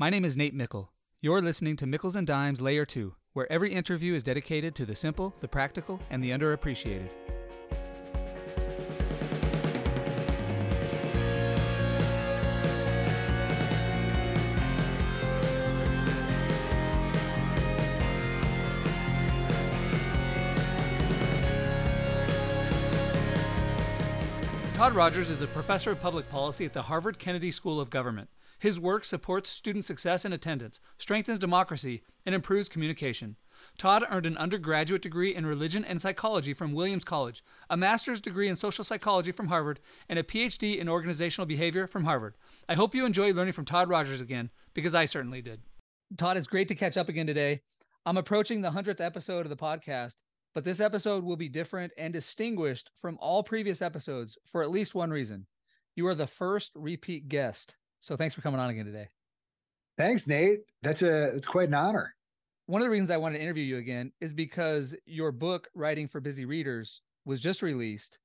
My name is Nate Mickle. You're listening to Mickles and Dimes Layer 2, where every interview is dedicated to the simple, the practical, and the underappreciated. Todd Rogers is a professor of public policy at the Harvard Kennedy School of Government. His work supports student success and attendance, strengthens democracy, and improves communication. Todd earned an undergraduate degree in religion and psychology from Williams College, a master's degree in social psychology from Harvard, and a PhD in organizational behavior from Harvard. I hope you enjoy learning from Todd Rogers again, because I certainly did. Todd, it's great to catch up again today. I'm approaching the 100th episode of the podcast, but this episode will be different and distinguished from all previous episodes for at least one reason. You are the first repeat guest so thanks for coming on again today. Thanks, Nate. That's a it's quite an honor. One of the reasons I wanted to interview you again is because your book, Writing for Busy Readers, was just released.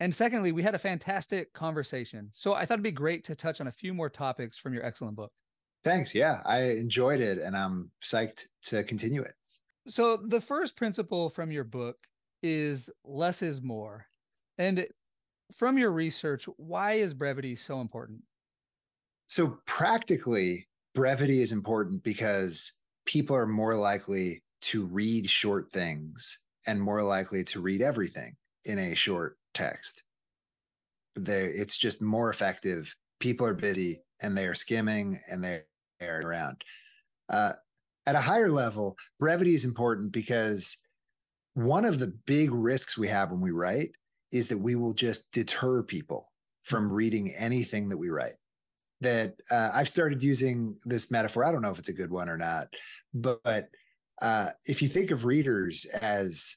And secondly, we had a fantastic conversation. So I thought it'd be great to touch on a few more topics from your excellent book. Thanks. Yeah, I enjoyed it and I'm psyched to continue it. So the first principle from your book is less is more. And from your research, why is brevity so important? So practically, brevity is important because people are more likely to read short things and more likely to read everything in a short text. They, it's just more effective. People are busy and they are skimming and they are around. Uh, at a higher level, brevity is important because one of the big risks we have when we write is that we will just deter people from reading anything that we write that uh, I've started using this metaphor. I don't know if it's a good one or not, but, uh, if you think of readers as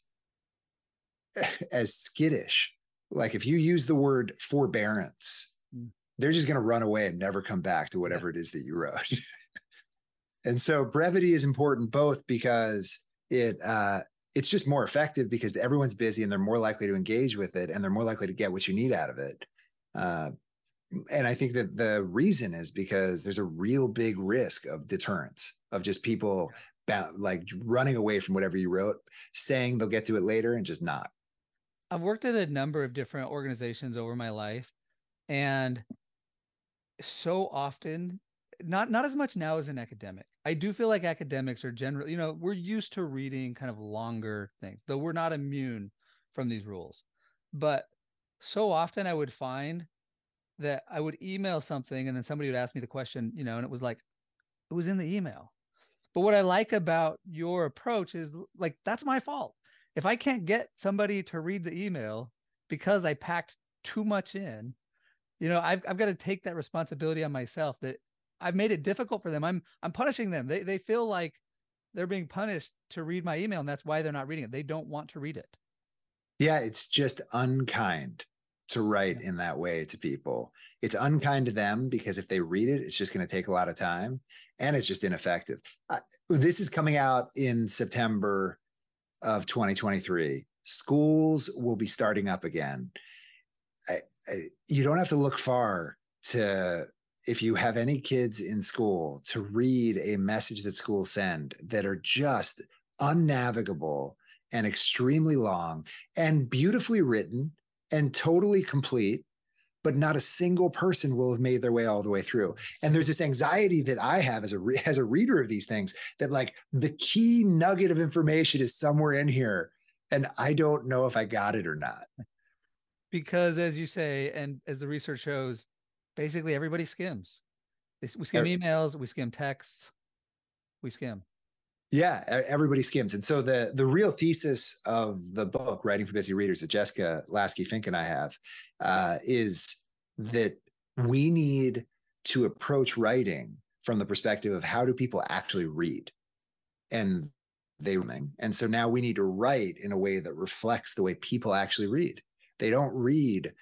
as skittish, like if you use the word forbearance, mm. they're just going to run away and never come back to whatever it is that you wrote. and so brevity is important both because it uh, it's just more effective because everyone's busy and they're more likely to engage with it and they're more likely to get what you need out of it. Uh, and I think that the reason is because there's a real big risk of deterrence of just people like running away from whatever you wrote, saying they'll get to it later and just not. I've worked at a number of different organizations over my life, and so often, not not as much now as an academic. I do feel like academics are generally, you know, we're used to reading kind of longer things, though we're not immune from these rules. But so often I would find that I would email something and then somebody would ask me the question, you know, and it was like, it was in the email. But what I like about your approach is like, that's my fault. If I can't get somebody to read the email because I packed too much in, you know, I've, I've got to take that responsibility on myself that I've made it difficult for them. I'm, I'm punishing them. They, they feel like they're being punished to read my email and that's why they're not reading it. They don't want to read it. Yeah. It's just unkind to write in that way to people. It's unkind to them because if they read it, it's just going to take a lot of time and it's just ineffective. Uh, this is coming out in September of 2023. Schools will be starting up again. I, I, you don't have to look far to if you have any kids in school to read a message that schools send that are just unnavigable and extremely long and beautifully written and totally complete but not a single person will have made their way all the way through. And there's this anxiety that i have as a re- as a reader of these things that like the key nugget of information is somewhere in here and i don't know if i got it or not. Because as you say and as the research shows basically everybody skims. We skim emails we skim texts we skim yeah, everybody skims. And so the the real thesis of the book, Writing for Busy Readers, that Jessica Lasky Fink and I have, uh, is that we need to approach writing from the perspective of how do people actually read, and they and so now we need to write in a way that reflects the way people actually read. They don't read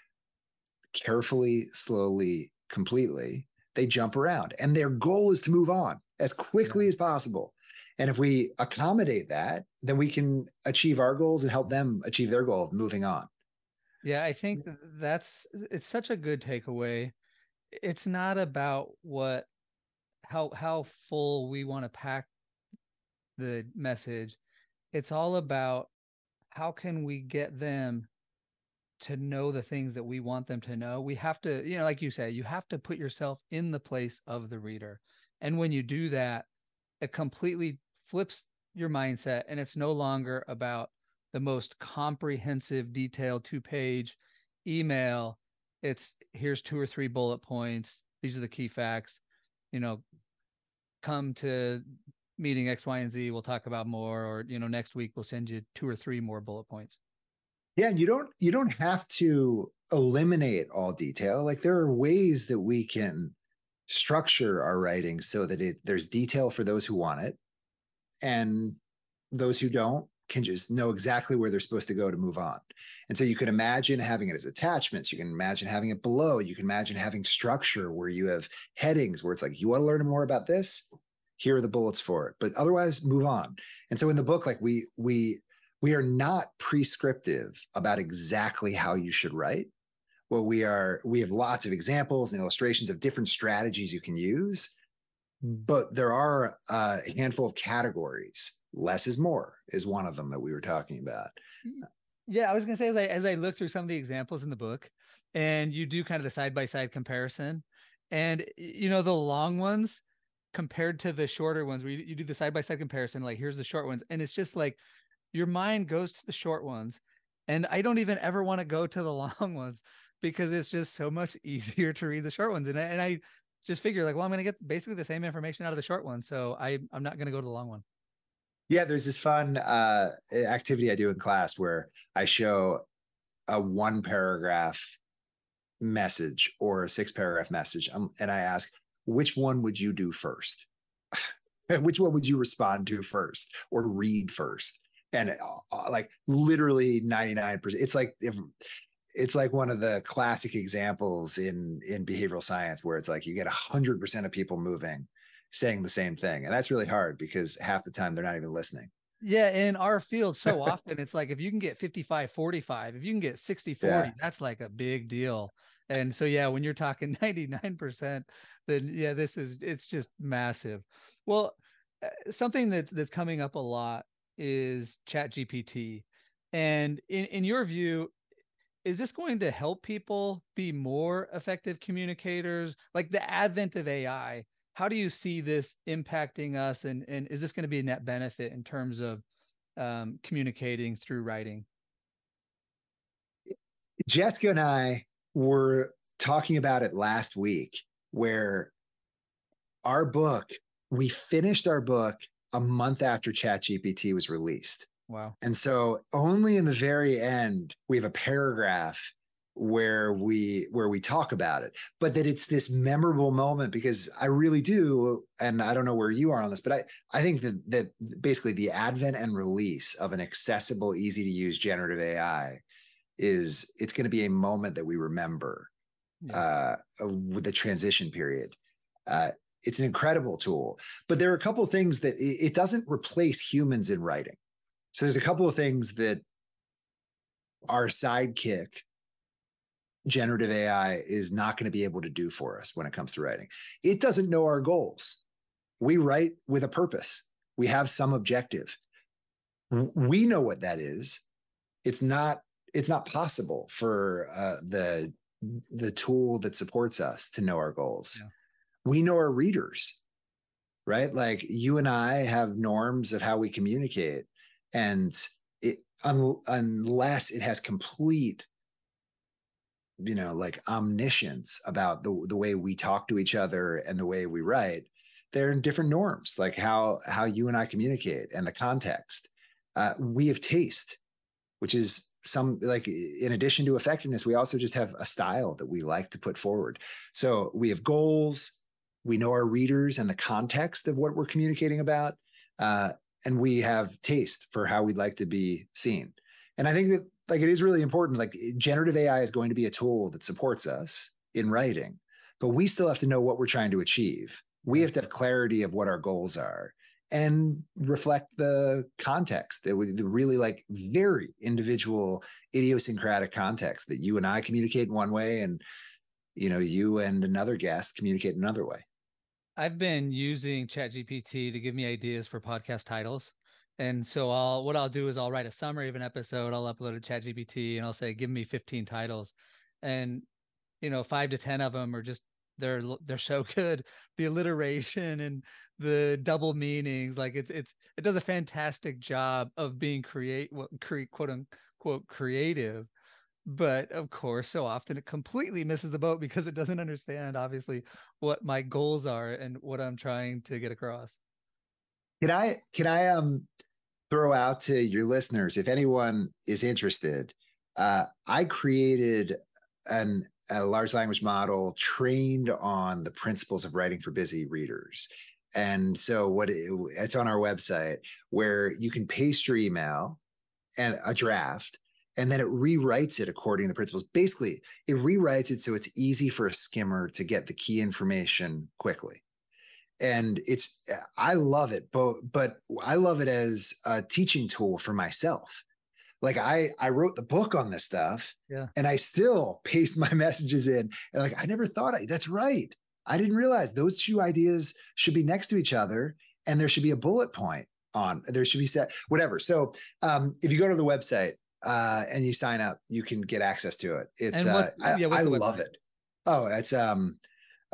carefully, slowly, completely. They jump around, and their goal is to move on as quickly as possible and if we accommodate that, then we can achieve our goals and help them achieve their goal of moving on. Yeah, I think that's it's such a good takeaway. It's not about what how how full we want to pack the message it's all about how can we get them to know the things that we want them to know we have to you know like you say you have to put yourself in the place of the reader and when you do that it completely flips your mindset and it's no longer about the most comprehensive detailed two page email. It's here's two or three bullet points. These are the key facts. You know come to meeting x y and z. We'll talk about more or you know next week we'll send you two or three more bullet points. Yeah you don't you don't have to eliminate all detail. Like there are ways that we can structure our writing so that it there's detail for those who want it and those who don't can just know exactly where they're supposed to go to move on. And so you can imagine having it as attachments. You can imagine having it below. You can imagine having structure where you have headings where it's like, you want to learn more about this? Here are the bullets for it. But otherwise, move on. And so in the book, like we we we are not prescriptive about exactly how you should write. Well, we are we have lots of examples and illustrations of different strategies you can use, but there are a handful of categories less is more is one of them that we were talking about. Yeah, I was gonna say as I as I look through some of the examples in the book, and you do kind of the side by side comparison, and you know the long ones compared to the shorter ones, where you, you do the side by side comparison, like here's the short ones, and it's just like your mind goes to the short ones, and I don't even ever want to go to the long ones because it's just so much easier to read the short ones, and I, and I just figure like, well, I'm gonna get basically the same information out of the short one, so I I'm not gonna go to the long one. Yeah, there's this fun uh, activity I do in class where I show a one paragraph message or a six paragraph message, um, and I ask, which one would you do first? which one would you respond to first or read first? And uh, like literally 99%. It's like if it's like one of the classic examples in in behavioral science where it's like you get 100% of people moving saying the same thing. And that's really hard because half the time they're not even listening. Yeah, in our field, so often it's like if you can get 55 45, if you can get 60 40, yeah. that's like a big deal. And so, yeah, when you're talking 99%, then yeah, this is it's just massive. Well, uh, something that's that's coming up a lot is Chat GPT. And in, in your view, is this going to help people be more effective communicators? Like the advent of AI, how do you see this impacting us? And and is this going to be a net benefit in terms of um, communicating through writing? Jessica and i were talking about it last week where our book we finished our book a month after chat gpt was released wow. And so only in the very end we have a paragraph where we where we talk about it but that it's this memorable moment because i really do and i don't know where you are on this but i i think that that basically the advent and release of an accessible easy to use generative ai is it's going to be a moment that we remember yeah. uh with the transition period. Uh it's an incredible tool but there are a couple of things that it, it doesn't replace humans in writing so there's a couple of things that our sidekick generative AI is not going to be able to do for us when it comes to writing. It doesn't know our goals. We write with a purpose, we have some objective. We know what that is. It's not it's not possible for uh, the the tool that supports us to know our goals. Yeah. We know our readers, right? Like you and I have norms of how we communicate, and it un, unless it has complete you know like omniscience about the the way we talk to each other and the way we write they're in different norms like how how you and i communicate and the context. Uh, we have taste which is some like in addition to effectiveness we also just have a style that we like to put forward. So we have goals. We know our readers and the context of what we're communicating about. Uh, and we have taste for how we'd like to be seen and i think that like it is really important. Like generative AI is going to be a tool that supports us in writing, but we still have to know what we're trying to achieve. We have to have clarity of what our goals are and reflect the context that we really like very individual idiosyncratic context that you and I communicate in one way and you know you and another guest communicate another way. I've been using ChatGPT to give me ideas for podcast titles. And so I'll what I'll do is I'll write a summary of an episode, I'll upload to ChatGPT and I'll say, give me 15 titles. And you know, five to 10 of them are just they're they're so good. The alliteration and the double meanings, like it's it's it does a fantastic job of being create what create quote unquote creative but of course so often it completely misses the boat because it doesn't understand obviously what my goals are and what i'm trying to get across. Can i can i um throw out to your listeners if anyone is interested uh i created an a large language model trained on the principles of writing for busy readers. And so what it, it's on our website where you can paste your email and a draft and then it rewrites it according to the principles. Basically, it rewrites it so it's easy for a skimmer to get the key information quickly. And it's I love it, but but I love it as a teaching tool for myself. Like I I wrote the book on this stuff, yeah, and I still paste my messages in. And like I never thought I, that's right. I didn't realize those two ideas should be next to each other, and there should be a bullet point on. There should be set whatever. So um, if you go to the website, uh, and you sign up, you can get access to it. It's uh, yeah, I, I love it. Oh, it's um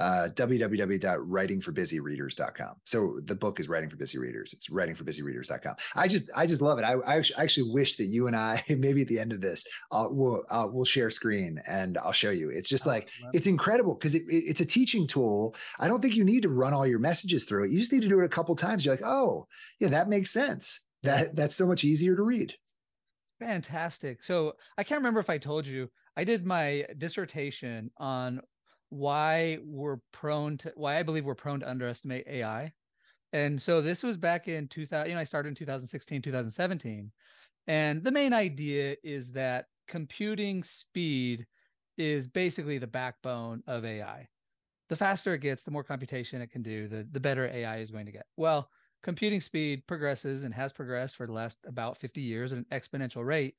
uh, www.writingforbusyreaders.com. So the book is Writing for Busy Readers. It's writingforbusyreaders.com. I just, I just love it. I, I actually wish that you and I, maybe at the end of this, I'll, we'll, I'll, we'll share screen and I'll show you. It's just oh, like, it's incredible because it, it, it's a teaching tool. I don't think you need to run all your messages through it. You just need to do it a couple times. You're like, oh yeah, that makes sense. That that's so much easier to read. Fantastic. So I can't remember if I told you, I did my dissertation on why we're prone to why I believe we're prone to underestimate AI. And so this was back in 2000, you know, I started in 2016, 2017. And the main idea is that computing speed is basically the backbone of AI. The faster it gets, the more computation it can do, the, the better AI is going to get. Well, computing speed progresses and has progressed for the last about 50 years at an exponential rate.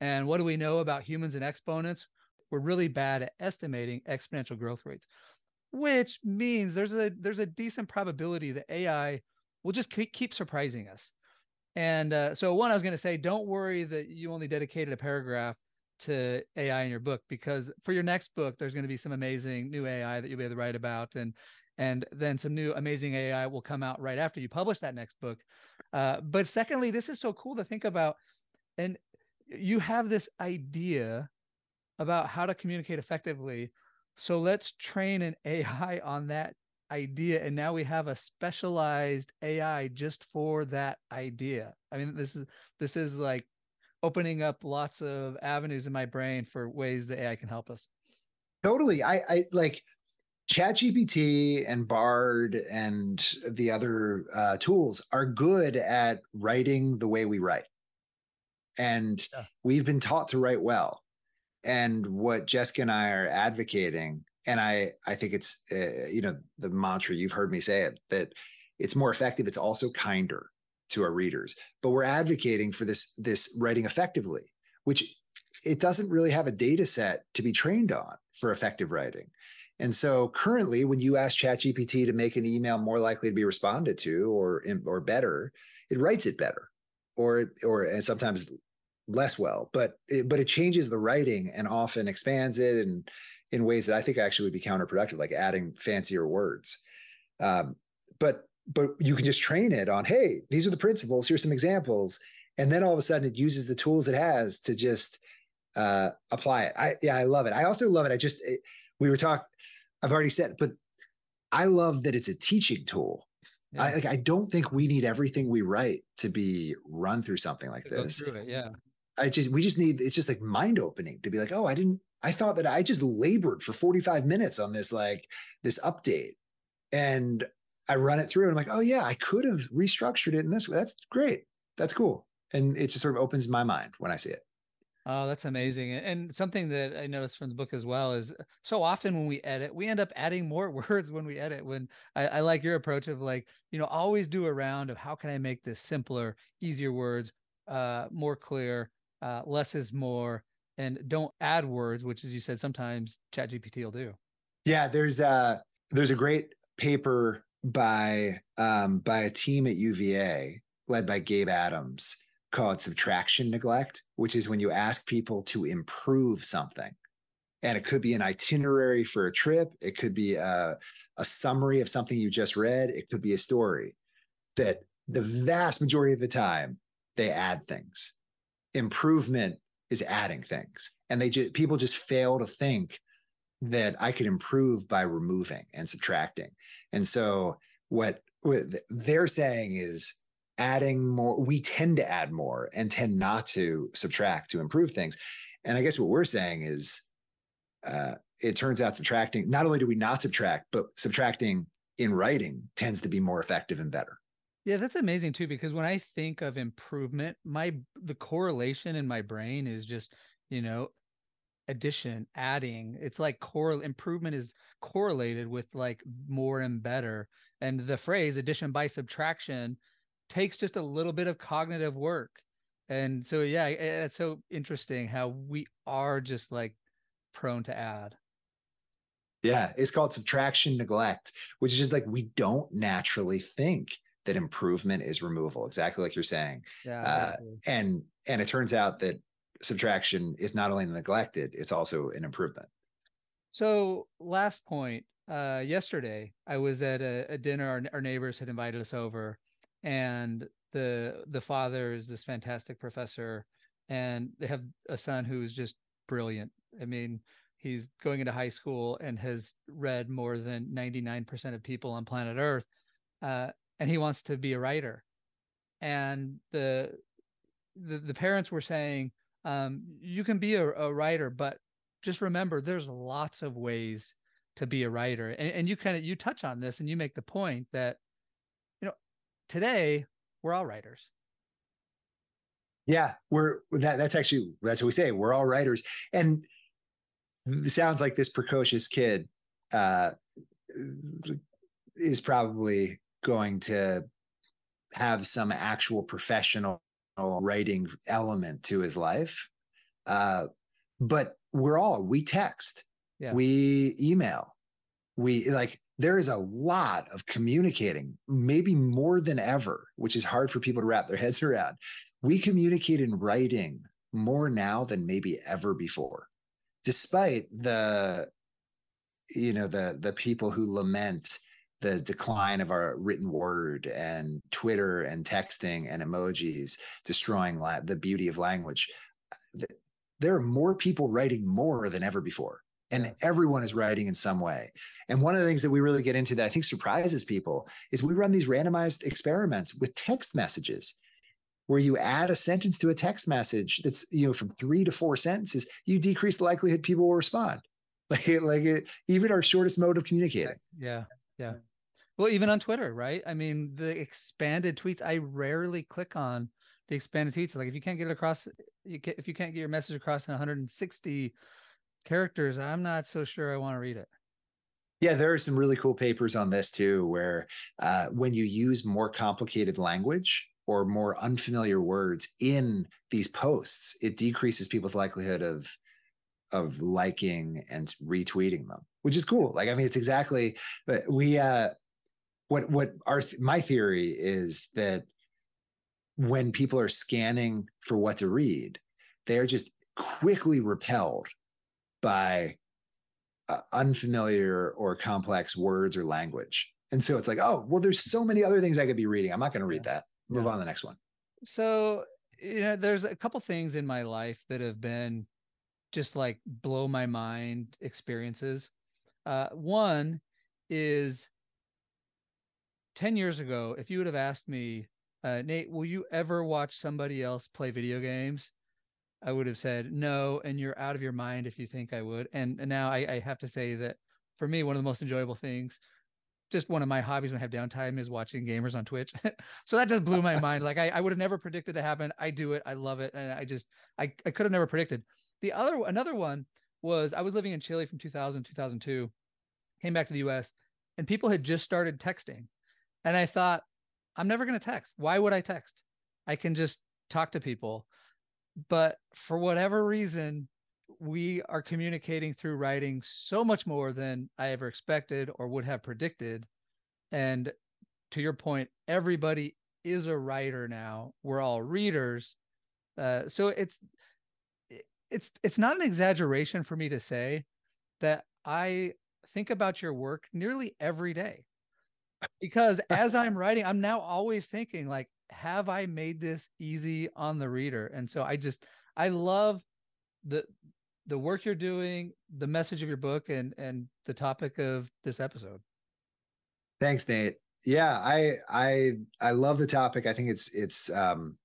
And what do we know about humans and exponents? We're really bad at estimating exponential growth rates, which means there's a there's a decent probability that AI will just keep surprising us. And uh, so, one, I was going to say, don't worry that you only dedicated a paragraph to AI in your book because for your next book, there's going to be some amazing new AI that you'll be able to write about, and and then some new amazing AI will come out right after you publish that next book. Uh, but secondly, this is so cool to think about, and you have this idea about how to communicate effectively. So let's train an AI on that idea, and now we have a specialized AI just for that idea. I mean, this is this is like opening up lots of avenues in my brain for ways that AI can help us. Totally. I, I like ChatGPT and Bard and the other uh, tools are good at writing the way we write. And yeah. we've been taught to write well. And what Jessica and I are advocating, and I, I think it's, uh, you know, the mantra you've heard me say it, that it's more effective. It's also kinder to our readers, but we're advocating for this, this writing effectively, which it doesn't really have a data set to be trained on for effective writing. And so currently, when you ask ChatGPT to make an email more likely to be responded to or or better, it writes it better, or or and sometimes less well. But it, but it changes the writing and often expands it and in ways that I think actually would be counterproductive, like adding fancier words. Um, but but you can just train it on, hey, these are the principles. Here's some examples, and then all of a sudden it uses the tools it has to just uh, apply it. I yeah, I love it. I also love it. I just it, we were talking I've already said, but I love that it's a teaching tool. Yeah. I like I don't think we need everything we write to be run through something like to this. It, yeah. I just we just need it's just like mind opening to be like, oh, I didn't I thought that I just labored for 45 minutes on this like this update. And I run it through and I'm like, oh yeah, I could have restructured it in this way. That's great. That's cool. And it just sort of opens my mind when I see it. Oh, that's amazing. And something that I noticed from the book as well is so often when we edit, we end up adding more words when we edit. When I, I, like your approach of like, you know, always do a round of how can I make this simpler, easier words, uh, more clear, uh, less is more, and don't add words, which as you said, sometimes Chat GPT will do. Yeah, there's a there's a great paper by um, by a team at UVA led by Gabe Adams called subtraction neglect, which is when you ask people to improve something. And it could be an itinerary for a trip. It could be a, a summary of something you just read. It could be a story that the vast majority of the time they add things. Improvement is adding things. And they just people just fail to think that I could improve by removing and subtracting. And so what, what they're saying is adding more, we tend to add more and tend not to subtract to improve things. And I guess what we're saying is uh, it turns out subtracting, not only do we not subtract, but subtracting in writing tends to be more effective and better. Yeah, that's amazing too, because when I think of improvement, my the correlation in my brain is just, you know, addition, adding. It's like core improvement is correlated with like more and better. And the phrase addition by subtraction takes just a little bit of cognitive work. And so yeah, it's so interesting how we are just like prone to add. Yeah, it's called subtraction neglect, which is just like we don't naturally think that improvement is removal, exactly like you're saying. Yeah. Uh, and and it turns out that subtraction is not only neglected, it's also an improvement. So, last point. Uh, yesterday, I was at a, a dinner. Our, our, neighbors had invited us over, and the the father is this fantastic professor, and they have a son who's just brilliant. I mean, he's going into high school and has read more than ninety nine percent of people on planet Earth, uh, and he wants to be a writer. And the the, the parents were saying, um, you can be a, a, writer, but just remember there's lots of ways to be a writer. And, and you kind of you touch on this and you make the point that today we're all writers. Yeah, we're that that's actually that's what we say. We're all writers. And it sounds like this precocious kid uh is probably going to have some actual professional writing element to his life. Uh, but we're all, we text, yeah. we email, we like, there is a lot of communicating, maybe more than ever, which is hard for people to wrap their heads around. We communicate in writing more now than maybe ever before, despite the, you know, the the people who lament the decline of our written word and Twitter and texting and emojis destroying la- the beauty of language. There are more people writing more than ever before, and everyone is writing in some way. And one of the things that we really get into that I think surprises people is we run these randomized experiments with text messages where you add a sentence to a text message that's you know from three to four sentences you decrease the likelihood people will respond like like it, even our shortest mode of communicating yeah yeah well, even on Twitter, right? I mean, the expanded tweets, I rarely click on the expanded tweets. Like if you can't get it across, you can, if you can't get your message across in 160 characters, I'm not so sure I want to read it. Yeah, there are some really cool papers on this too, where uh, when you use more complicated language or more unfamiliar words in these posts, it decreases people's likelihood of of liking and retweeting them, which is cool. Like, I mean, it's exactly. But we uh, what what our my theory is that when people are scanning for what to read, they're just quickly repelled by uh, unfamiliar or complex words or language. And so it's like, oh, well, there's so many other things I could be reading. I'm not going to read that. Move yeah. on to the next one. So, you know, there's a couple things in my life that have been just like blow my mind experiences. Uh, one is 10 years ago, if you would have asked me, uh, Nate, will you ever watch somebody else play video games? I would have said no, and you're out of your mind if you think I would. And, and now I, I have to say that for me, one of the most enjoyable things, just one of my hobbies when I have downtime is watching gamers on Twitch. so that just blew my mind. Like I, I would have never predicted to happen. I do it. I love it. And I just, I, I could have never predicted. The other, another one was I was living in Chile from 2000, 2002, came back to the US and people had just started texting and I thought, I'm never going to text. Why would I text? I can just talk to people. But for whatever reason, we are communicating through writing so much more than I ever expected or would have predicted And to your point, everybody is a writer now. We're all readers. Uh, so it's it's it's not an exaggeration for me to say that I think about your work nearly every day. Because as I'm writing, I'm now always thinking like, have I made this easy on the reader? And so I just I love the the work you're doing, the message of your book, and and the topic of this episode. Thanks, Nate. Yeah, I I I love the topic. I think it's it's um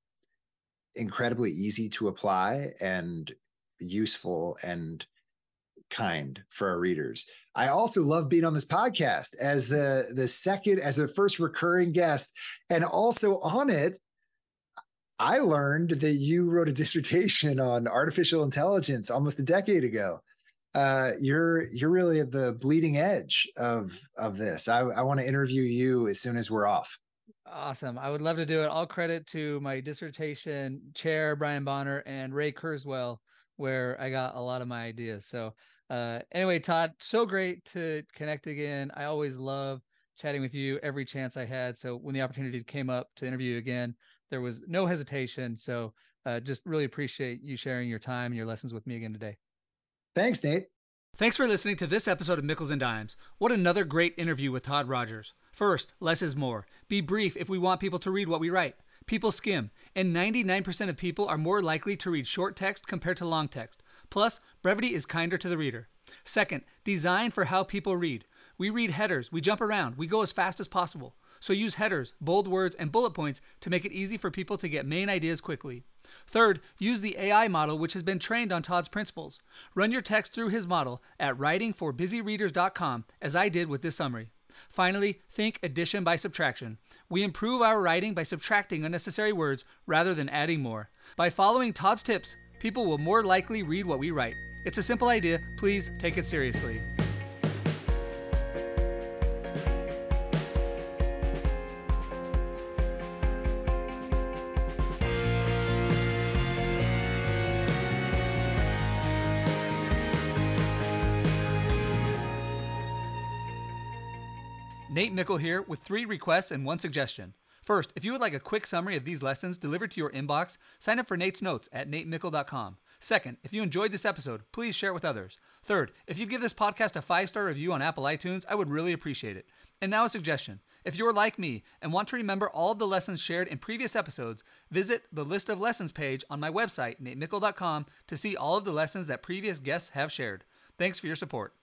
incredibly easy to apply and useful and kind for our readers. I also love being on this podcast as the the second as the first recurring guest and also on it I learned that you wrote a dissertation on artificial intelligence almost a decade ago. Uh, you're you're really at the bleeding edge of of this. I, I want to interview you as soon as we're off. Awesome. I would love to do it. All credit to my dissertation chair, Brian Bonner, and Ray Kurzweil, where I got a lot of my ideas. So, uh, anyway, Todd, so great to connect again. I always love chatting with you every chance I had. So, when the opportunity came up to interview you again, there was no hesitation. So, uh, just really appreciate you sharing your time and your lessons with me again today. Thanks, Nate. Thanks for listening to this episode of Mickles and Dimes. What another great interview with Todd Rogers. First, less is more. Be brief if we want people to read what we write. People skim, and 99% of people are more likely to read short text compared to long text. Plus, brevity is kinder to the reader. Second, design for how people read. We read headers, we jump around, we go as fast as possible. So use headers, bold words, and bullet points to make it easy for people to get main ideas quickly. Third, use the AI model which has been trained on Todd's principles. Run your text through his model at writingforbusyreaders.com as I did with this summary. Finally, think addition by subtraction. We improve our writing by subtracting unnecessary words rather than adding more. By following Todd's tips, people will more likely read what we write. It's a simple idea, please take it seriously. Nate Mickle here with three requests and one suggestion. First, if you would like a quick summary of these lessons delivered to your inbox, sign up for Nate's Notes at natemickle.com. Second, if you enjoyed this episode, please share it with others. Third, if you'd give this podcast a five star review on Apple iTunes, I would really appreciate it. And now a suggestion. If you're like me and want to remember all of the lessons shared in previous episodes, visit the list of lessons page on my website, natemickle.com, to see all of the lessons that previous guests have shared. Thanks for your support.